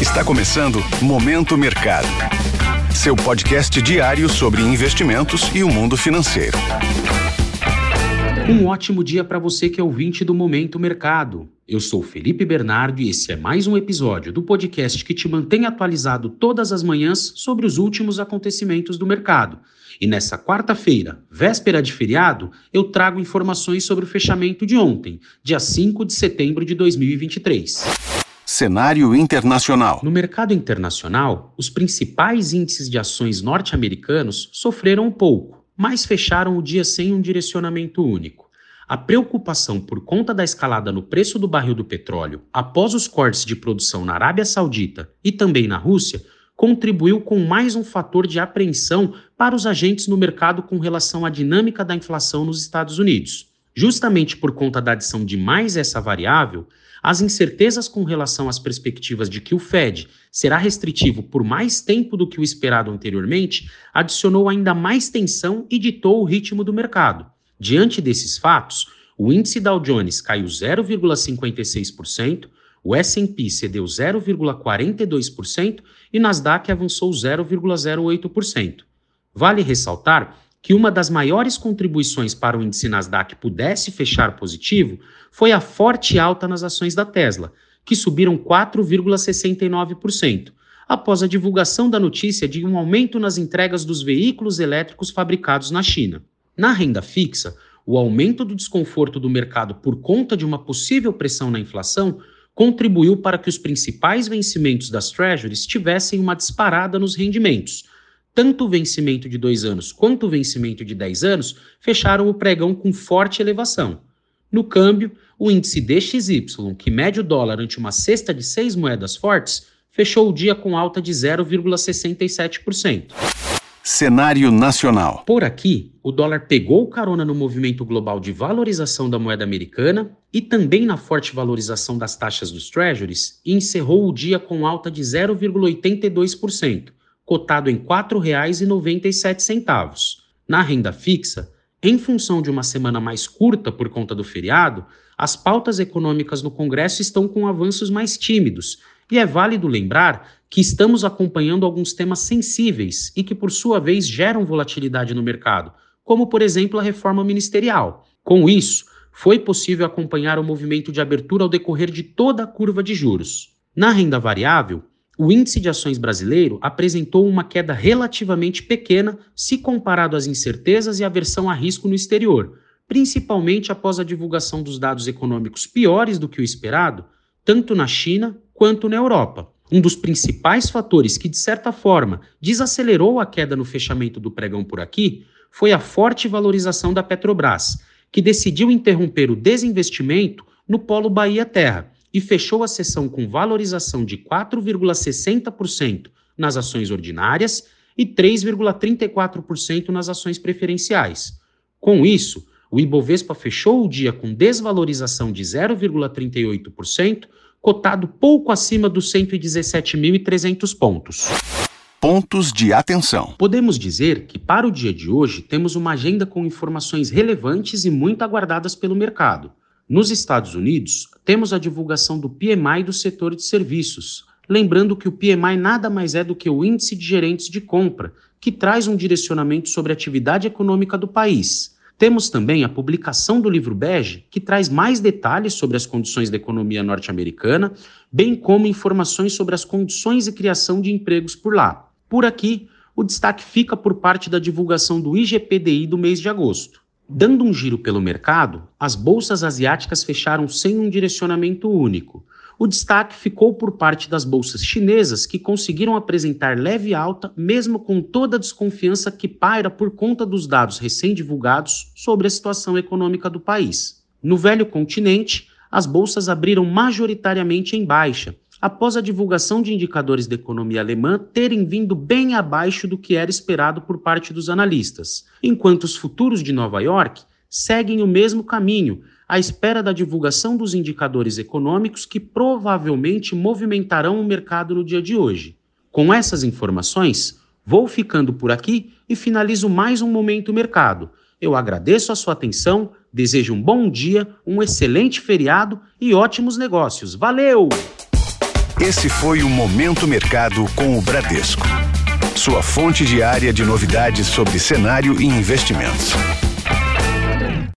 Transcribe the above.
Está começando Momento Mercado. Seu podcast diário sobre investimentos e o mundo financeiro. Um ótimo dia para você que é ouvinte do Momento Mercado. Eu sou Felipe Bernardo e esse é mais um episódio do podcast que te mantém atualizado todas as manhãs sobre os últimos acontecimentos do mercado. E nessa quarta-feira, véspera de feriado, eu trago informações sobre o fechamento de ontem, dia 5 de setembro de 2023. Cenário internacional. No mercado internacional, os principais índices de ações norte-americanos sofreram um pouco, mas fecharam o dia sem um direcionamento único. A preocupação por conta da escalada no preço do barril do petróleo após os cortes de produção na Arábia Saudita e também na Rússia contribuiu com mais um fator de apreensão para os agentes no mercado com relação à dinâmica da inflação nos Estados Unidos. Justamente por conta da adição de mais essa variável, as incertezas com relação às perspectivas de que o Fed será restritivo por mais tempo do que o esperado anteriormente adicionou ainda mais tensão e ditou o ritmo do mercado. Diante desses fatos, o índice Dow Jones caiu 0,56%, o S&P cedeu 0,42% e Nasdaq avançou 0,08%. Vale ressaltar que uma das maiores contribuições para o índice Nasdaq pudesse fechar positivo foi a forte alta nas ações da Tesla, que subiram 4,69%, após a divulgação da notícia de um aumento nas entregas dos veículos elétricos fabricados na China. Na renda fixa, o aumento do desconforto do mercado por conta de uma possível pressão na inflação contribuiu para que os principais vencimentos das Treasuries tivessem uma disparada nos rendimentos tanto o vencimento de dois anos quanto o vencimento de 10 anos fecharam o pregão com forte elevação. No câmbio, o índice DXY, que mede o dólar ante uma cesta de seis moedas fortes, fechou o dia com alta de 0,67%. Cenário nacional. Por aqui, o dólar pegou carona no movimento global de valorização da moeda americana e também na forte valorização das taxas dos treasuries e encerrou o dia com alta de 0,82%, cotado em R$ 4,97. Na renda fixa, em função de uma semana mais curta por conta do feriado, as pautas econômicas no Congresso estão com avanços mais tímidos, e é válido lembrar que estamos acompanhando alguns temas sensíveis e que, por sua vez, geram volatilidade no mercado, como, por exemplo, a reforma ministerial. Com isso, foi possível acompanhar o movimento de abertura ao decorrer de toda a curva de juros. Na renda variável, o índice de ações brasileiro apresentou uma queda relativamente pequena se comparado às incertezas e aversão a risco no exterior, principalmente após a divulgação dos dados econômicos piores do que o esperado, tanto na China quanto na Europa. Um dos principais fatores que, de certa forma, desacelerou a queda no fechamento do pregão por aqui foi a forte valorização da Petrobras, que decidiu interromper o desinvestimento no polo Bahia Terra e fechou a sessão com valorização de 4,60% nas ações ordinárias e 3,34% nas ações preferenciais. Com isso, o Ibovespa fechou o dia com desvalorização de 0,38%, cotado pouco acima dos 117.300 pontos. Pontos de atenção. Podemos dizer que para o dia de hoje temos uma agenda com informações relevantes e muito aguardadas pelo mercado. Nos Estados Unidos, temos a divulgação do PMI do setor de serviços. Lembrando que o PMI nada mais é do que o índice de gerentes de compra, que traz um direcionamento sobre a atividade econômica do país. Temos também a publicação do livro Bege, que traz mais detalhes sobre as condições da economia norte-americana, bem como informações sobre as condições e criação de empregos por lá. Por aqui, o destaque fica por parte da divulgação do IGPDI do mês de agosto. Dando um giro pelo mercado, as bolsas asiáticas fecharam sem um direcionamento único. O destaque ficou por parte das bolsas chinesas, que conseguiram apresentar leve alta, mesmo com toda a desconfiança que paira por conta dos dados recém-divulgados sobre a situação econômica do país. No velho continente, as bolsas abriram majoritariamente em baixa, após a divulgação de indicadores da economia alemã terem vindo bem abaixo do que era esperado por parte dos analistas, enquanto os futuros de Nova York seguem o mesmo caminho, à espera da divulgação dos indicadores econômicos que provavelmente movimentarão o mercado no dia de hoje. Com essas informações, vou ficando por aqui e finalizo mais um Momento Mercado. Eu agradeço a sua atenção, desejo um bom dia, um excelente feriado e ótimos negócios. Valeu! Esse foi o Momento Mercado com o Bradesco. Sua fonte diária de novidades sobre cenário e investimentos.